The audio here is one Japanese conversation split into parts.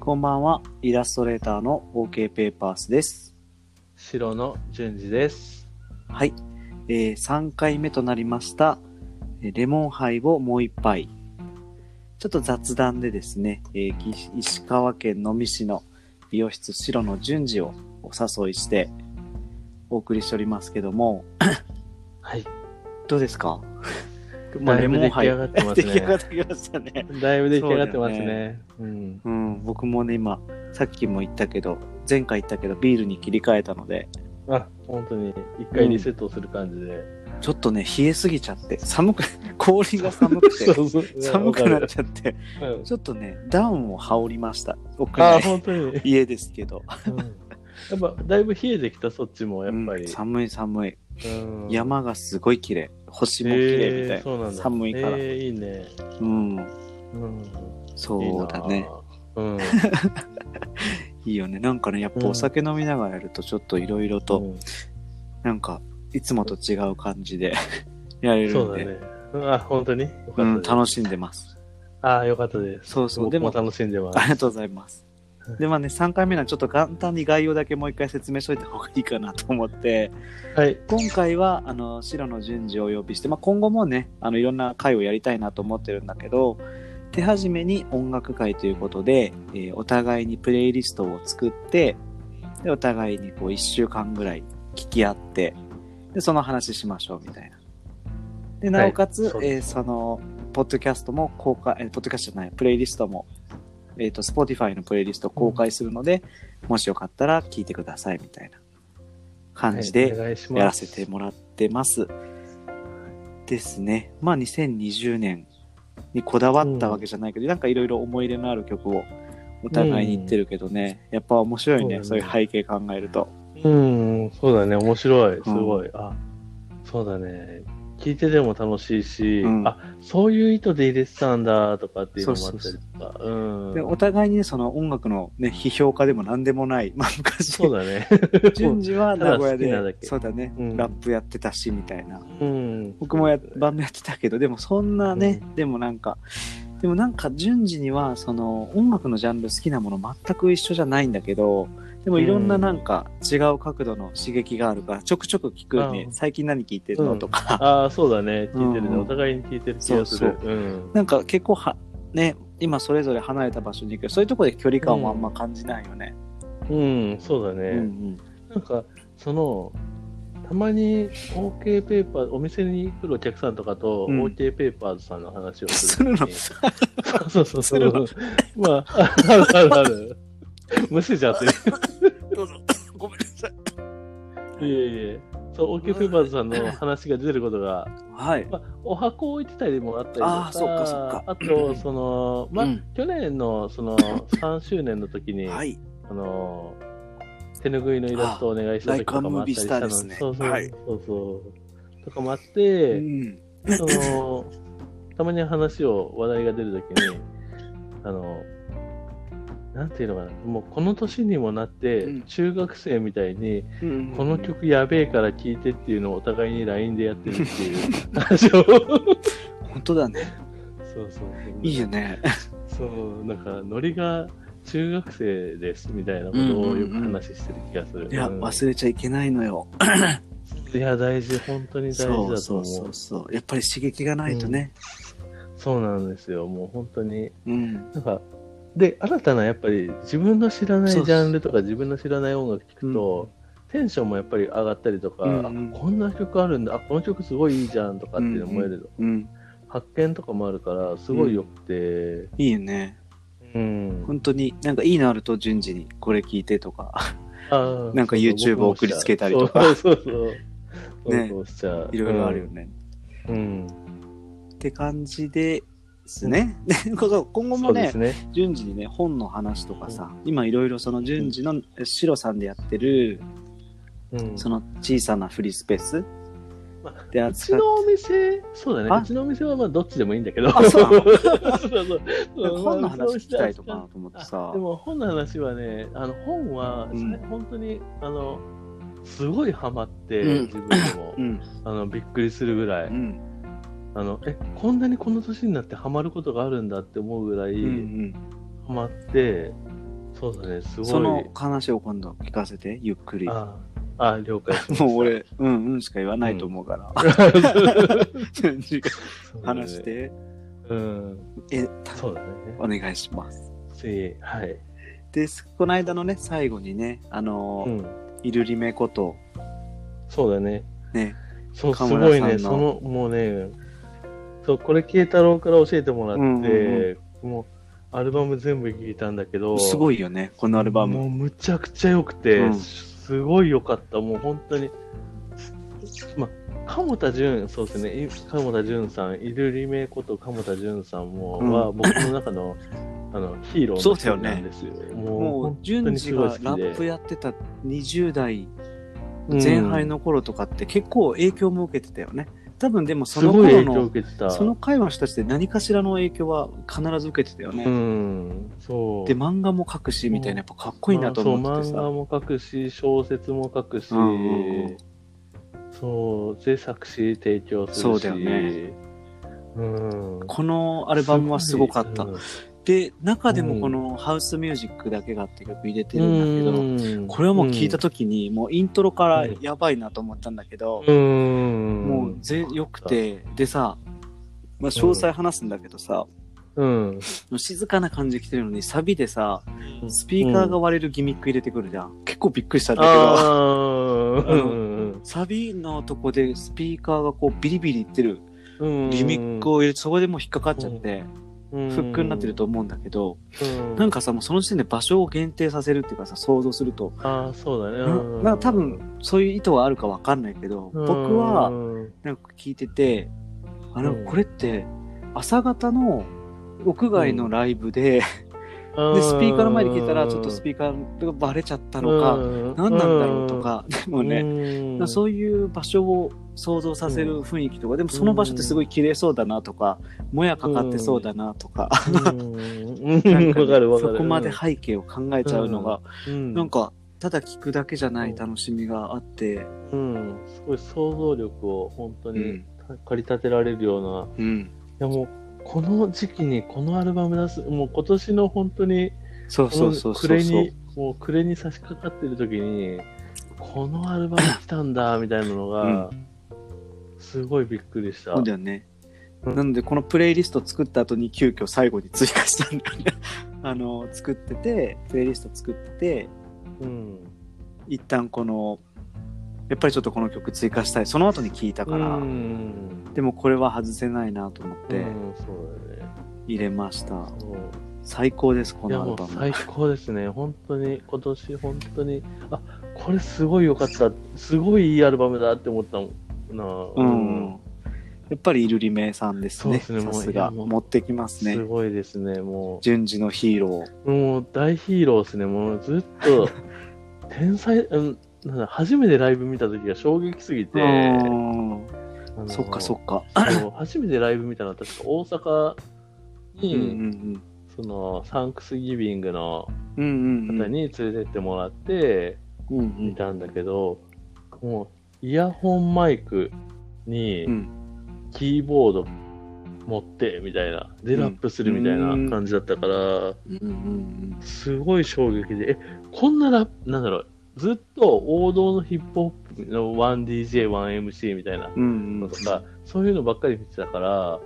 こんばんは、イラストレーターの OK ペーパースです。白の順次です。はい、えー、3回目となりました、えーレモンハイをもう一杯。ちょっと雑談でですね、えーき石川県能美市の美容室白の順次をお誘いしてお送りしておりますけども、はい。どうですか？だいぶ出来上がってますね。出来上がってきましたね。だいぶ出来上がってますそうだよね。うん。うん、僕もね、今、さっきも言ったけど、前回言ったけど、ビールに切り替えたので、あ、本当に、一回リセットする感じで。ちょっとね、冷えすぎちゃって、寒く、氷が寒くて、寒くなっゃちゃって、うん。ちょっとね、ダウンを羽織りました。屋あ、内、本当に。家ですけど。うんやっぱ、だいぶ冷えてきた、そっちも、やっぱり。うん寒い寒い。うん山がすごい綺麗。星も綺麗みたいな。えーな。寒いから。えーいいね。うん。うん。そうだね。いいな。うん。いいよね。なんかね、やっぱお酒飲みながらやると、ちょっといろいろと、うんなんか、いつもと違う感じで やれるんで、そうだね。うんあ、本当に？うん。楽しんでます。あ、よかったです。そうそう。でも楽しんでます。ありがとうございます。で、まあね、3回目なんでちょっと簡単に概要だけもう一回説明しといた方がいいかなと思って、はい。今回は、あの、白の順次をお呼びして、まあ今後もね、あの、いろんな会をやりたいなと思ってるんだけど、手始めに音楽会ということで、えーお互いにプレイリストを作って、で、お互いにこう1週間ぐらい聞き合って、で、その話しましょうみたいな。で、なおかつ、そうですえーその、ポッドキャストも公開、えーポッドキャストじゃない、プレイリストも、えっ、と、Spotify のプレイリストを公開するので、もしよかったら聞いてくださいみたいな感じでやらせてもらってます。ですね。まあ2020年にこだわったわけじゃないけど、なんかいろいろ思い入れのある曲をお互いに言ってるけどね、やっぱ面白いね、ねそうういう背景考えると。うん、そうだね、面白い、すごい。あ、そうだね。聞いてても楽しいし、うんあ、そういう意図で入れてたんだとかっていうのもあったりとか。うん。でお互いにね、その音楽のね、批評家でも何でもない。まあ昔、そうだね。順次は 名古屋で、そうだね、うんラップやってたし、みたいな。うん。僕もやバンドやってたけど、でもそんなね、でもなんか、でもなんか順次には、その音楽のジャンル好きなもの全く一緒じゃないんだけど、でもいろんななんか違う角度の刺激があるから、ちょくちょく聞くね、うん最近何聞いてるのとか、ああ、そうだね。聞いてるね。うんお互いに聞いてる気がする。そううん。なんか結構は、ね、今それぞれ離れた場所に行くけど、そういうところで距離感をあんま感じないよね。うん、そうだね。うんなんか、その、たまに OK ペーパー、お店に来るお客さんとかと、うん OK ペーパーズさんの話をすするの？る時に。そうそうそうするの？まあ、あるあるある。むせちゃってる。どうぞ。ごめんなさい。いえいえ。そう、OK ペーパーズさんの話が出ることが、はい。まあ、お箱を置いてたりもあったりとか、あーそっかそっかあと、その、まあ、うん去年の、その、3周年の時に、はい。あの、手ぬぐいのイラストをお願いした時とかもあったりしたのですねそうそう、はいそうそう。とかもあっうて、ん。その、たまに話を、話題が出るときに、あの、なんていうのかな、もうこの年にもなってうん、中学生みたいに、うんこの曲やべえから聴いてっていうのをお互いに LINE でやってるっていう話を。本当だね。そうそうそう。いいよね。そう、なんか、ノリが中学生ですみたいなことをよく話してる気がする。いや、うん忘れちゃいけないのよ。いや、大事、本当に大事だと思う。そうそうそうそう。やっぱり刺激がないとね。そうなんですよ、もう本当に。うん。なんか、で、新たなやっぱり自分の知らないジャンルとか自分の知らない音楽聴くと、テンションもやっぱり上がったりとか、うんこんな曲あるんだ、あ、この曲すごいいいじゃんとかって思える、うん。発見とかもあるから、すごい良くて、いいよね。うん。本当に、なんかいいのあると順次にこれ聞いてとか、なんか YouTube 送りつけたりとかそうそうそう そう。いろいろあるよね。うん。って感じですね。で こそ今後もねね。順次にね、本の話とかさ、今いろいろその順次のシロさんでやってる、うん。その小さなフリースペースまあでうちのお店、そうだね。あ？うちのお店はまあどっちでもいいんだけど。あ そうそう本の話聞きたいとかまあなと思ってさあで。も本の話はね、あの本は、うん本当に、あの、すごいハマって、うん自分でも、うん。あの、びっくりするぐらい、うん。あの、え、こんなにこの年になってハマることがあるんだって思うぐらい、うんうん。ハマって、そうだね、すごい。その話を今度聞かせて、ゆっくり。ああ、了解しま。もう俺、うんうんしか言わないと思うから。話し。て。うん。え、たそうだね。お願いします。せはい。で、この間のね、最後にね、あのー、うん。イルリメこと、そうだね。ね、そう、すごいね、その、もうね、そう、これ、慶太郎から教えてもらって、うんうんもう、アルバム全部聴いたんだけど、すごいよね、このアルバム。もう、むちゃくちゃ良くて、うんすごい良かった。もう、本当に。まあ、鴨田純、そうですね、い鴨田純さん、イルリメこと鴨田純さんも、うんは、僕の中の、あの、ヒーローの一人なんですよ。もう、もう本、順当にすごい次がラップやってた20代うん前半の頃とかって結構影響も受けてたよね。多分でもその頃の、受けてた。その会話の人たちって何かしらの影響は必ず受けてたよね。うん、そう。で、漫画も書くし、みたいな、やっぱかっこいいなと思っててさ。まあそう漫画も書くし、小説も書くし、うんうんうんそう、で、作詞提供するし。そうだよね。うん。このアルバムはすごかった。うんで、中でもこのハウスミュージックだけがって曲入れてるんだけど、うんこれはもう聞いた時に、もうイントロからやばいなと思ったんだけど、うん。もうぜ、良くて、でさ、まあ、詳細話すんだけどさ、うん。静かな感じ来てるのに、サビでさ、スピーカーが割れるギミック入れてくるじゃん。結構びっくりしたんだけど、うん。サビのとこでスピーカーがこうビリビリいってるうん。ギミックを入れて、そこでもう引っかかっちゃって、フフックになってると思うんだけど、うん。なんかさ、もうその時点で場所を限定させるっていうかさ、想像すると、ああ、そうだね。なうん。なんか多分、そういう意図はあるかわかんないけど、僕はう、ん。なんか聞いてて、あの、うん。これって、朝方の屋外のライブで、で、スピーカーの前で聞いたら、ちょっとスピーカーがバレちゃったのか、何なんだろうと、か、でもね、ねそういう場所を想像させる雰囲気とか、でもその場所ってすごい綺麗そうだなとか、もやかかってそうだなとか、うん。なんか。そこまで背景を考えちゃうのが、うん、なんか、ただ聞くだけじゃない楽しみがあって、うん、すごい想像力を本当にうん。駆り立てられるような、いうん。やもう、この時期にこのアルバム出す、もう今年の本当に、そうそうそう暮れに、もう暮れに差し掛かってる時に、このアルバム来たんだ、みたいなのが、すごいびっくりした。そうだよね。うんなので、このプレイリスト作った後に急遽最後に追加したんだよね。あの、作ってて、プレイリスト作ってて、うん。一旦この、やっぱりちょっとこの曲追加したい。その後に聞いたから、うん。でもこれは外せないなと思って。入れました。そう最高です、このアルバム。最高ですね。本当に、今年本当に、あ、これすごい良かった。すごいいいアルバムだって思ったもんな。うん。やっぱりイルリメさんですね。さすが。いやもう持ってきますすね。ごいですね。も順次のヒーロー。う、もう大ヒーローですね。もうずっと、天才、うん、なんだ初めてライブ見た時が衝撃すぎて、うんあのそっかそっか。そう初めてライブ見たのは確か大阪に、うんうんそのサンクスギビングの。方に連れてってもらって。見たんだけど、もうイヤホンマイクにうんキーボード持ってみたいな、でラップするみたいな感じだったから、すごい衝撃で、え、こんなラップ、なんだろう、ずっと王道のヒップホップの 1DJ、1MC みたいなうん。うんのとか、そういうのばっかり見てたから、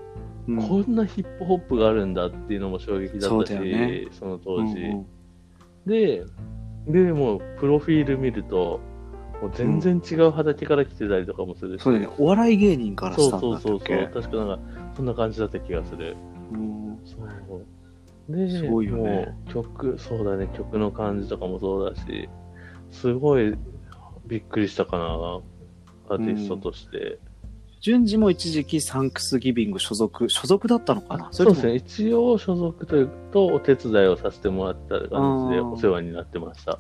うん。こんなヒップホップがあるんだっていうのも衝撃だそうったし、だよねその当時。うんで、で、もう、プロフィール見ると、もう全然違う畑から来てたりとかもするし、そうだよね。お笑い芸人からそうしたんだそうそうそう、確かなんか、そんな感じだった気がする。うんそう。で、すごいよねもう曲、そうだね、曲の感じとかもそうだし、すごいびっくりしたかな、アーティストとして。順次も一時期サンクスギビング所属、所属だったのかな？そうですね、一応所属というと、お手伝いをさせてもらった感じでお世話になってました。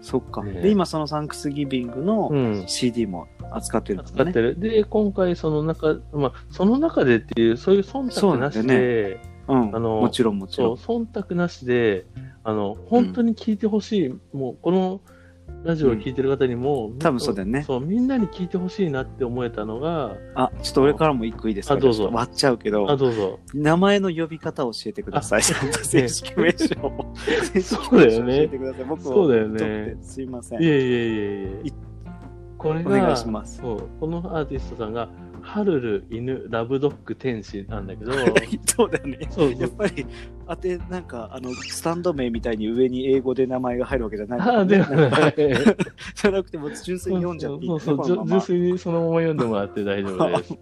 そっか。ねで、今そのサンクスギビングのうん。CD も扱ってるんだね。使ってる。で、今回その中、まあ、その中でっていう、そういう忖度なしで、うん。あのもちろんもちろん。忖度なしで、あの、本当に聞いてほしい、もう、このラジオを聞いてる方にも、多分そうだよねそう、みんなに聞いてほしいなって思えたのが、あ、ちょっと俺からも一個いいですか？あどうぞ割っちゃうけあ、ど、どうぞ。名前の呼び方を教えてください。正式名称を。正式 そうだよね名称教えてください。僕そうだよねすいません。いえいえいえいえい。これが、お願いしますそう、このアーティストさんが、ハルル犬ラブドッグ天使なんだけど、そうだよね。そうそうやっぱり、当て、なんか、あの、スタンド名みたいに上に英語で名前が入るわけじゃない、あではない。じゃなくて、もう純粋に読んじゃっていいそうそう純粋にそのまま読んでもらって大丈夫です。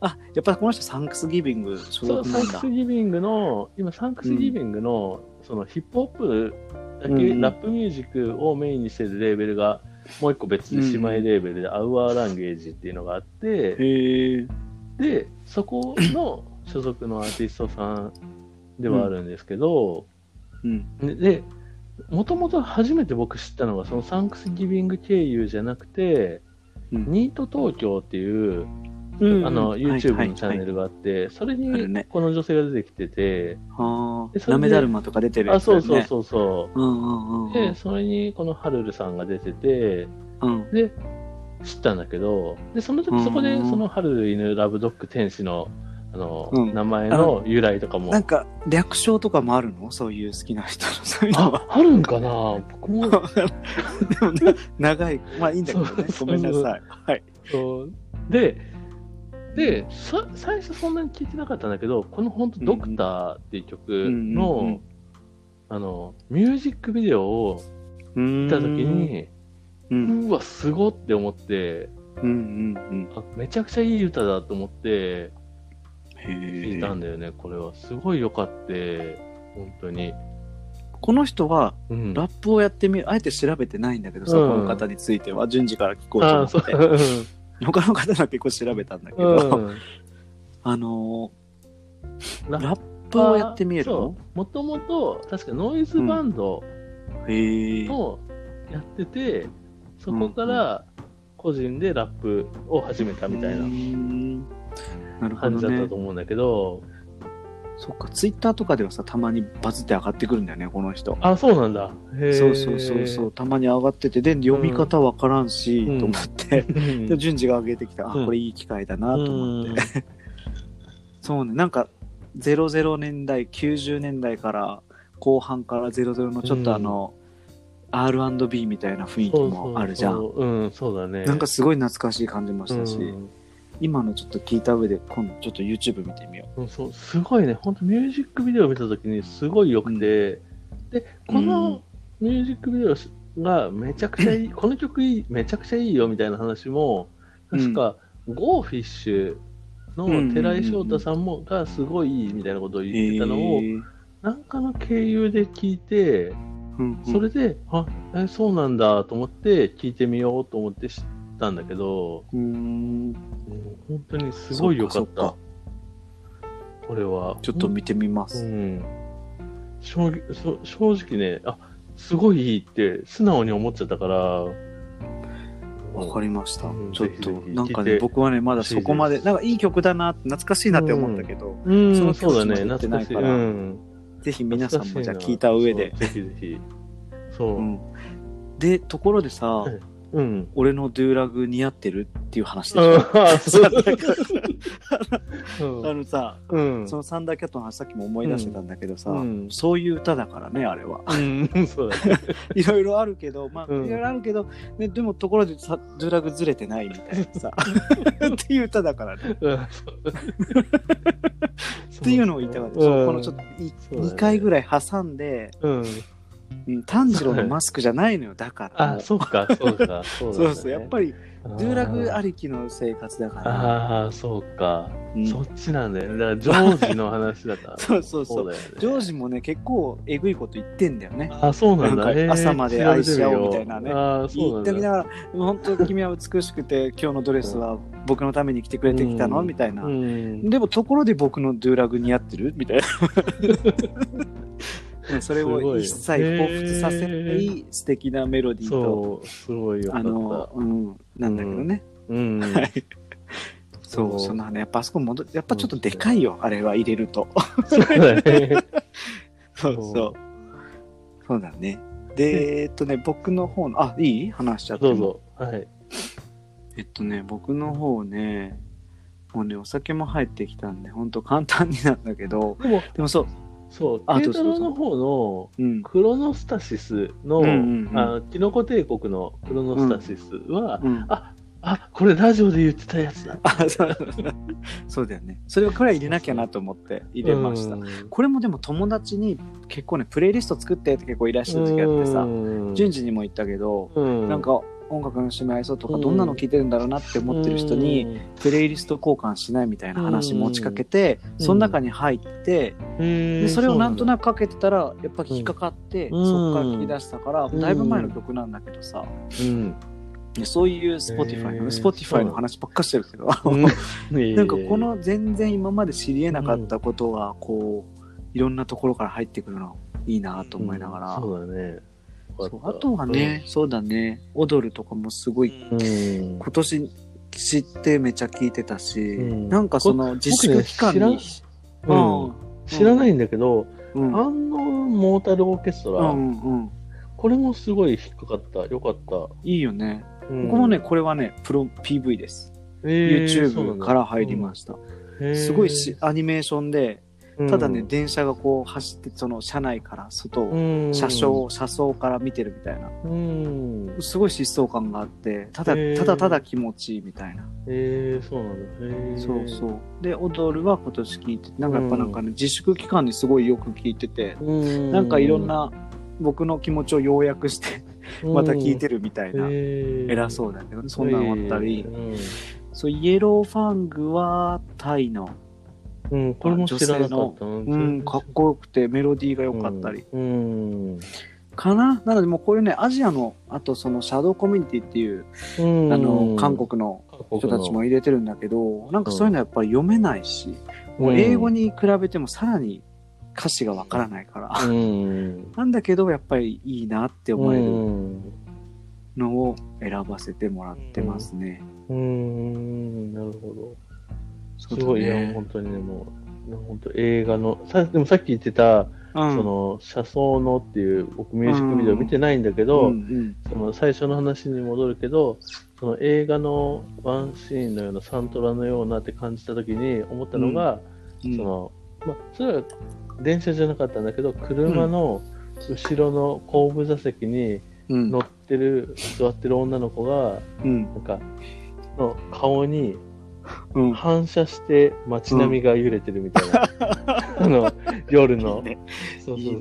あ、やっぱりこの人サンクスギビング所そう、属なんだサンクス。ギビングの、今、サンクスギビングの、そのヒップホップだけ、うんうんラップミュージックをメインにしてるレーベルが、もう一個別で姉妹レーベルで、アウアーランゲージっていうのがあって、へえ。で、そこの所属のアーティストさんではあるんですけど、うん。でで、もともと初めて僕知ったのが、そのサンクスギビング経由じゃなくて、うんニート東京っていう、うんあの、はい YouTube のチャンネルがあって、それにこの女性が出てきてて、はあ。なめだるまとか出てるやあ、つね。そうそうそうそう。うんうんうんうん。で、それにこのハルルさんが出てて、うん。で、知ったんだけど、で、そのうん時そこでそのハルル犬ラブドッグ天使の、あの、うん名前の由来とかも。なんか、略称とかもあるの？そういう好きな人の。そういうのは。あ、あるんかな？僕も、でもな、長い。まあいいんだけどね。ごめんなさい。はい。そうで、で、さ最初そんなに聞いてなかったんだけど、この本当ドクターっていう曲うんうんの、うんあの、ミュージックビデオを見見たとき、に、うん。うわ、すごって思って、うんうんあめちゃくちゃいい歌だと思ってうん。聞い。たんだよね、これは。すごい良かって、本当に。この人は、うん、ラップをやってみる、あえて調べてないんだけどさ、うんこの方については、順次から聞こうと思って。。他の方は結構調べたんだけうど、ん。あのラップをやってみるの？もともと、確かノイズバンド。をやってて、そこから個人でラップを始めたみたいうな感じだったと。思うんだけど、そっか、ツイッターとかではさ、たまにバズって上がってくるんだよね、この人。あ、そうなんだ。そうそうそうそう、たまに上がってて、で、読み方わからんし、うん。と思って、うん。で、順次が上げてきた、あ、うん。これいい機会だなと思って。そうね、なんか、00年代、90年代から、後半から00のちょっとあの、R&B みたいな雰囲気もあるじゃん。そうそうそう。うん、そうだね。なんかすごい懐かしい感じもしたし、うん今のちょっと聞いた上で、今度ちょっと YouTube 見てみよう。んそうすごいね、本当ミュージックビデオを見たときにすごい良くて、で、このミュージックビデオがめちゃくちゃいい、この曲いいめちゃくちゃいいよみたいな話も、確か、ゴーフィッシュの寺井翔太さんもがすごいいいみたいなことをう。言ってたのを、なんかの経由で聞いて、それで、あ、え、そうなんだと思って聞いてみようと思って知ったんだけど、うーんうん本当にすごい良かった。これは。ちょっと見てみまうす。ん。正正直ね、あ、すごいいいって素直に思っちゃったから、わかりましたうん。ちょっとなんかね、僕はね、まだそこまで、なんかいい曲だな、懐かしいなって思ったけど、うん、そのそうだね、境地まで行って懐かしい。ないからうん。ぜひ皆さんもじゃあ聞いた上でぜひぜひ。そう。うんで、ところでさ、うん。俺のドゥーラグ似合ってるっていう話でうんしょ。あのさ、うん。そのサンダーキャットの話さっきも思い出してたんだけどさ、うんそういう歌だからね、あれは。いろいろあるけど、まあ、うんいろいろあるけど、ね、でもところでさ、ドゥーラグずれてないみたいなさ、っていう歌だからね。うんっていうのを言いたかった。このちょっといそうだね2回ぐらい挟んで、炭治郎のマスクじゃないのよ、だから。あ、そうか、そうか。そうそうそう、やっぱり、り、ドゥーラグありきの生活だから。ああ、そうか。うんそっちなんだよね。だから、ジョージの話だから。そうそうそうだよね。ジョージもね、結構えぐいこと言ってんだよね。あ、そうなんだ。なん朝まで愛し合おうみたいなねああ、そう言なんだ。ってみながら、本当に君は美しくて、今日のドレスは僕のために着てくれてきたの？うんみたいなう。ん。でも、ところで僕のドゥーラグ似合ってる？みたいな。うんそれを一切彷彿させない素敵なメロディーと、すごいよ。あの、うん、なんだけどね。うん。はい。そ、そううそのね、やっぱあそこ戻やっぱちょっとでかいよ、あれは入れると。そうだね。そうそう。そうだね。で、えっとね、僕の方の、あ、いい？話しちゃってもどうぞ。はい。えっとね、僕の方ね、もうね、お酒も入ってきたんで、ほんと簡単になんだけど、でもそう、そう、あ慶太どうぞどうぞ郎の方のうん。クロノスタシスの、うんうんうん。あキノコ帝国のクロノスタシスは、うん、あ、これラジオで言ってたやつだ。あそう。そうだよね。それをくらい入れなきゃなと思って入れました。うん。これもでも友達に結構ね、プレイリスト作ってって結構いらっしゃる時あってさ、うん。順次にも言ったけど、うん。なんか音楽の趣味合いそうとか、うんどんなの聴いてるんだろうなって思ってる人に、プレイリスト交換しないみたいな話持ちかけて、うん。その中に入って、でそれをなんとなくかけてたらやっぱ引っかかって、うん。そっから聞き出したから、うん。だいぶ前の曲なんだけどさ、く、うん。でそういう Spotify の、へー。Spotify の話ばっかしてるけど、うん。なんかこの全然今まで知り得なかったことがこういろんなところから入ってくるのいいなと思いながら、うん。そうだね。そうあとはね、そうだね。踊るとかもすごいうん、今年知ってめちゃ聞いてたし、うん。なんかその自粛期間に、知らないんだけど、うん。あのモータルオーケストラ、うんうんこれもすごい引っかかった。よかった。いいよね、うん。僕もねこれはねプロ PV です、えー YouTube だ。から入りました、へー。すごいしアニメーションでただね、うん電車がこう走ってその車内から外を、うん。車掌車窓から見てるみたいな。うん。すごい疾走感があってただただただ気持ちいいみたいな、えー、そうなんだ。そうそう。で踊るは今年聞いてなんかやっぱなんかね、自粛期間にすごいよく聞いてて、うん。なんかいろんな僕の気持ちを要約してまた聞いてるみたいな、偉うそうだけどねそんなのあったり、うん。そうイエローファングはタイの、うん、これも知らなかったな。うん、かっこよくてメロディーが良かったり、うん。かな？なのでもうこういうねアジアのあとそのシャドウコミュニティっていう、うん。あの韓国の国人たちも入れてるんだけどなんかそういうのやっぱり読めないし、もう英語に比べてもさらに歌詞がわからないから、うん。なんだけどやっぱりいいなって思えるうん。のを選ばせてもらってますね。うん。なるほど。すごい、ね。本当にね、も。う、本当映画の、さでもさっき言ってた、うん。その、車窓のっていう、僕ミュージックビデオ見てないんだけど、うんうん。その最初の話に戻るけど、その映画のワンシーンのようなサントラのようなって感じたときに思ったのが、うん。その、まあ、それは電車じゃなかったんだけど、車の後ろの後部座席にうん。乗ってる、座ってる女の子が、うん。なんか、の顔にうん。反射して街並みが揺れてるみたいな、あの夜の。そうそうそう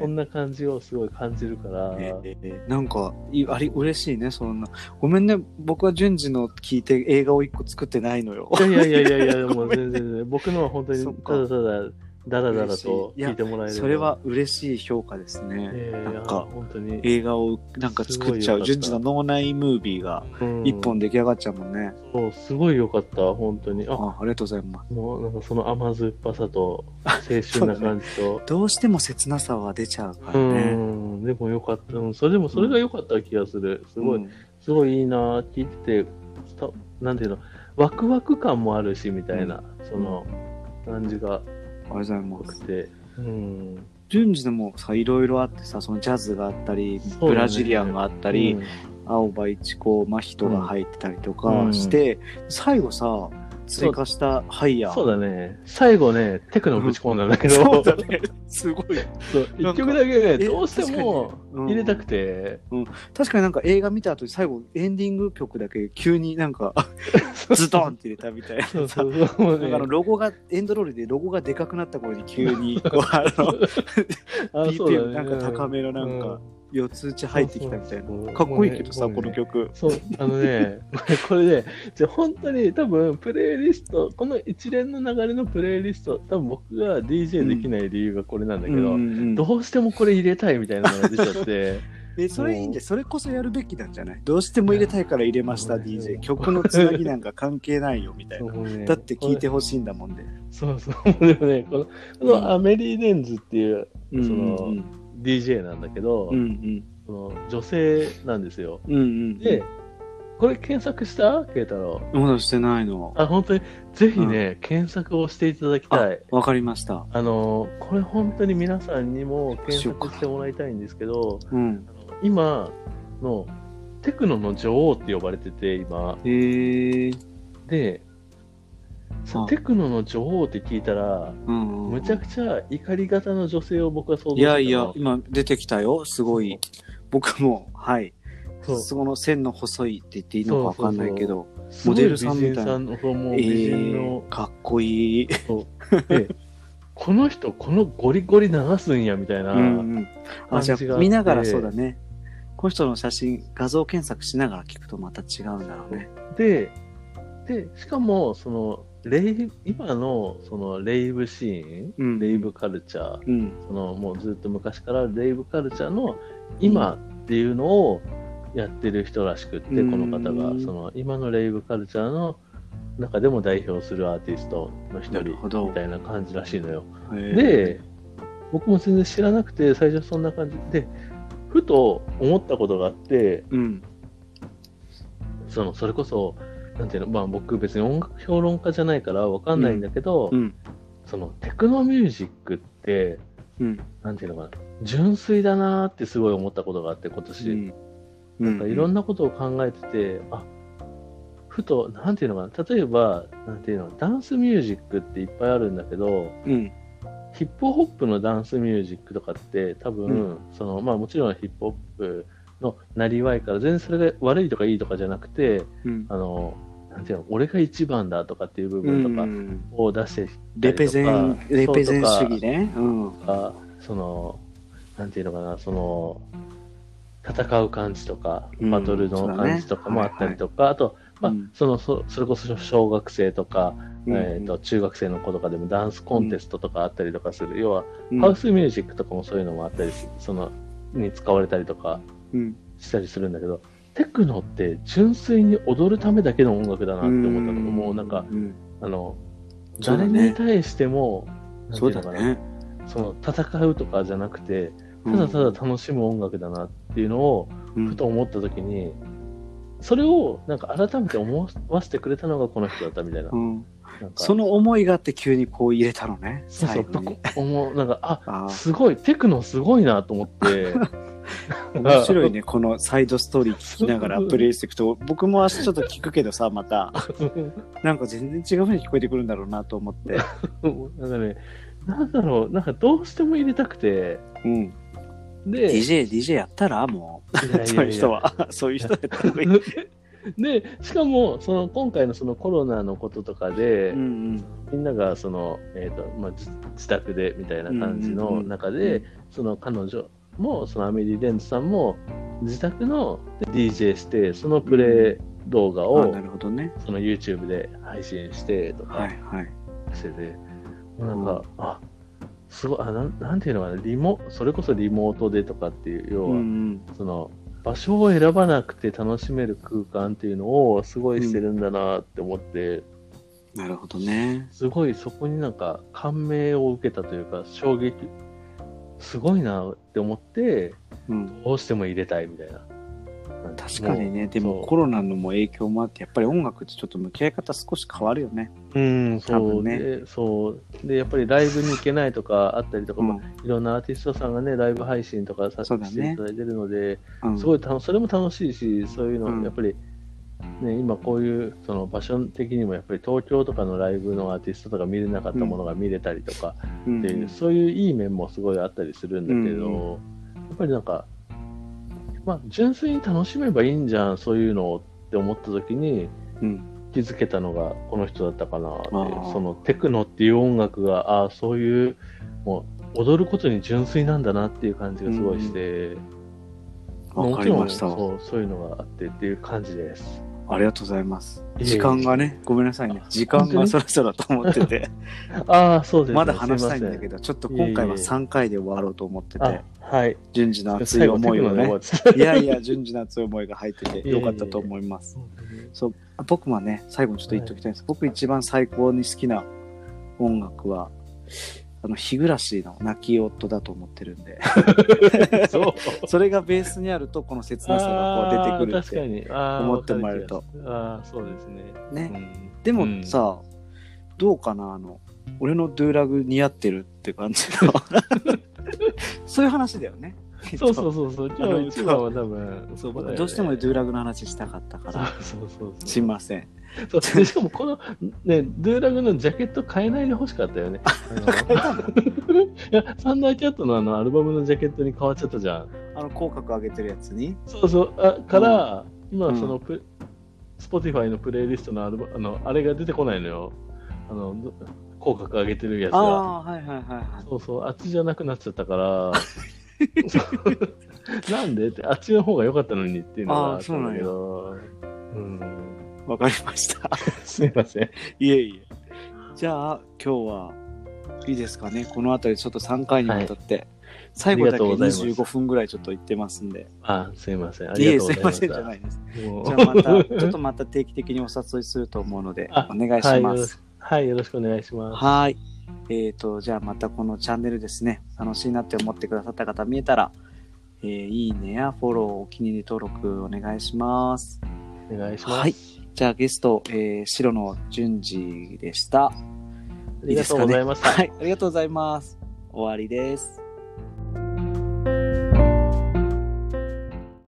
そんな感じをすごい感じるから、えーなんかいあり嬉しいねそんな。ごめんね僕は順次の聞いて映画を一個作ってないのよ。いやいやいやいや もう全然僕のは本当にただただ、だらだらと聞いてもらえる。それは嬉しい評価ですね、えー、なんか本当に、映画をなんか作っちゃう順次の脳内ムービーがうん。一本出来上がっちゃうもんね、そう、すごい良かった、本当に。あ、あありがとうございます。もうなんかその甘酸っぱさと、青春な感じと。どうしても切なさは出ちゃうからうね、ん、でも良かった。うんそれでもそれが良かった気がする。すごい、うん。すごいいいな聞いてて、たなんていうの、ワクワク感もあるし、みたいな、その、感じがありがとうございます良くて。うん。順次でもさいろいろあってさそのジャズがあったり、ブラジリアンがあったり、うん青葉一子真人が入ってたりとかして、最後さ追加したハイヤー。そうだね。最後ね、テクノぶち込んだんだけど、そうだね。すごい。そう。一曲だけね、えどうしても入れたくて、確かになんか映画見た後に最後エンディング曲だけ急になんか ズドンって入れたみたいな。そうさそう。そう。ね。あのロゴがエンドロールでロゴがでかくなった頃に急にこうあの BPM ね。なんか高めのなんか四つ打ち入ってきたみたいな。かっこいいけどさねこの曲。そう、あのね、これね、じゃあ本当に多分プレイリスト、この一連の流れのプレイリスト、多分僕が DJ できない理由がこれなんだけど、うんうんうん。どうしてもこれ入れたいみたいなのが出ちゃって、えそれいいんでそれこそやるべきなんじゃない？どうしても入れたいから入れましたうん DJ 曲のつなぎなんか関係ないよみたいな。ね。だって聞いてほしいんだもんで。そうそう、でもね、このこのアメリー・レンズっていううんそのうん DJ なんだけど、うんうんその女性なんですよ。うんうんで、これ検索した？慶太郎。まだしてないの。あ、本当に、ぜひね、検索をしていただきたい。わかりました。あの、これ本当に皆さんにも検索してもらいたいんですけど、うん。今のテクノの女王って呼ばれてて、今。へえ。テクノの女王って聞いたら、うん。むちゃくちゃ怒り型の女性を僕は想像いやいやして、今出てきたよ。すごい。僕も、はい。そうその線の細いって言っていいのかわかんないけど。モデルさんみたいな美人さんの、えー、、かっこいい。で、この人、このゴリゴリ流すんや、みたいな。うんうん。あ、じ見ながらそうだね。この人の写真、画像検索しながら聞くとまた違うんだろうね。で、で、しかも、その、レイ今の、その、レイブシーン、うんレイブカルチャー、うん。その、もうずっと昔からレイブカルチャーの今っていうのをやってる人らしくって、うんこの方が、その、今のレイブカルチャーの中でも代表するアーティストの一人みたいな感じらしいのよ。で、僕も全然知らなくて、最初そんな感じで、ふと思ったことがあって、うん。そのそれこそ、なんていうの、まあ僕別に音楽評論家じゃないからわかんないんだけど、うん。そのテクノミュージックって、うん。なんていうのかな、純粋だなーってすごい思ったことがあって、今年。うん。なんかいろんな、なことを考えてて、あふと、なんていうのかな、例えば、なんていうの、ダンスミュージックっていっぱいあるんだけど、うん。ヒップホップのダンスミュージックとかって多分、うんそのまあもちろんヒップホップのなりわいから全然それが悪いとかいいとかじゃなくて、うん。あの、なんていうの、俺が一番だとかっていう部う分とかん。を出してレペゼン、レペゼン主義ね。ね。うん。とか、その、なんていうのかな、その、戦う感じとか、うんバトルの感じとかもあったりとか、あと、まあうん、その、そそれこそ小学生とか、うんえっ、と、中学生の子とかでもダンスコンテストとかあったりとかする。要は、うんハウスミュージックとかもそういうのもあったりすその、に使われたりとかうん。したりするんだけど、テクノって純粋に踊るためだけの音楽だなって思ったのが、もうなんか、うん、あの、誰に対しても、そいうだね。その戦うとかじゃなくて、ただただ楽しむ音楽だなっていうのを、うんふと思った時に、それをなんか改めて思わせてくれたのがこの人だったみたいな。うん。なんかその思いがあって急にこう入れたのね。そうそう。思う、なんか、あ、あすごい、テクノすごいなと思って。あ、面白いね。このサイドストーリー聞きながらプレイしていくと、僕も明日ちょっと聞くけどさ、また。なんか全然違う風に聞こえてくるんだろうなと思って。なんかね、なんだろう、なんかどうしても入れたくて、うん。で、DJ、DJ やったらもいやう、そういう人は。そういう人やった方がいい。で、しかも、その今回のそのコロナのこととかで、うんうん。みんながその、えーとまあ、自自宅でみたいな感じのうんうんうん中で、その彼女も、そのアメリー・レンズさんも、自宅の DJ して、そのプレイ動画あをなるほどね。その YouTube で配信してとかはいはい。してて、なんか、あすごいあなん、なんていうのかな、リモ、それこそリモートでとかっていう、要は、うんうん。その、場所を選ばなくて楽しめる空間っていうのをすごいしてるんだなって思って、なるほどね。すごいそこになんか感銘を受けたというか、衝撃、すごいなって思って、うん。どうしても入れたいみたいな。確かにね、でもコロナのも影響もあって、やっぱり音楽ってちょっと向き合い方少し変わるよね。うん、多そう、分ねで、そう。で、やっぱりライブに行けないとかあったりとか、うんまあ、いろんなアーティストさんがね、ライブ配信とかさ、そうだねしていただいてるので、うんすごい楽それも楽しいし、そういうの、うんやっぱり、ね、今こういうその場所的にもやっぱり東京とかのライブのアーティストとか見れなかったものが見れたりとかうん。っていう、そういういい面もすごいあったりするんだけど、うん。やっぱりなんか、まあ、純粋に楽しめばいいんじゃん、そういうのって思った時にうん。気づけたのがこの人だったかなってそのテクノっていう音楽が、ああ、そういう、もう踊ることに純粋なんだなっていう感じがすごいして。もちろんそうそういうのがあってっていう感じです。ありがとうございます。時間がね、ごめんなさいね。時間がそろそろと思ってて、ああ、そうですね。まだ話したいんだど。けど、ちょっと今回は3回で終わろうと思っててあ、はい。順次の熱い思いをね いやいや、順次の熱い思いが入ってて よかったと思います。たそう、あ僕はね、最後にちょっと言っておきたいんです。僕一番最高に好きな音楽は、あの、日暮らしの泣き夫だと思ってるんで、そう。それがベースにあると、この切なさがこう出てくるって。思ってもらえると。ああ、そうですね。ねうんでもさ、どうかな？あの、俺のドゥーラグ似合ってるって感じの。そういう話だよね。そうそうそうそう。今日一番は多分。そう、ね僕どうしてもドゥーラグの話したかったから、そうそうそうすいません。そうでしかもこの、ね、ドゥーラグのジャケット変えないで欲しかったよね。いや、Thundercat のあのアルバムのジャケットに変わっちゃったじゃん。あの、口角上げてるやつに？そうそう。あから、今うんそのプ、 Spotify のプレイリストのアルバあの、あれが出てこないのよ。あの、ど口角上げてるやつが。ああ、はいはいはいはい。そうそう、あっちじゃなくなっちゃったから、なんで？って、あっちの方が良かったのにっていうのがあったんだけど、うん、わかりました。すいません。いえいえ。じゃあ、今日はいいですかね。この辺りちょっと3回にわたって、最後だけありがとうございます25分ぐらいちょっと言ってますんで。あ、すいません。あいえ、りがとうございました。すいませんじゃないです。じゃあまた、ちょっとまた定期的にお誘いすると思うので、あお願いします。はい、よろしくお願いします。はい。えっ、と、じゃあまたこのチャンネルですね、楽しいなって思ってくださった方見えたら、えーいいねやフォロー、お気に入り登録お願いします。お願いします。はいじゃあゲスト、えー、白野淳二でした。ありがとうございました。はい、ありがとうございます。終わりです。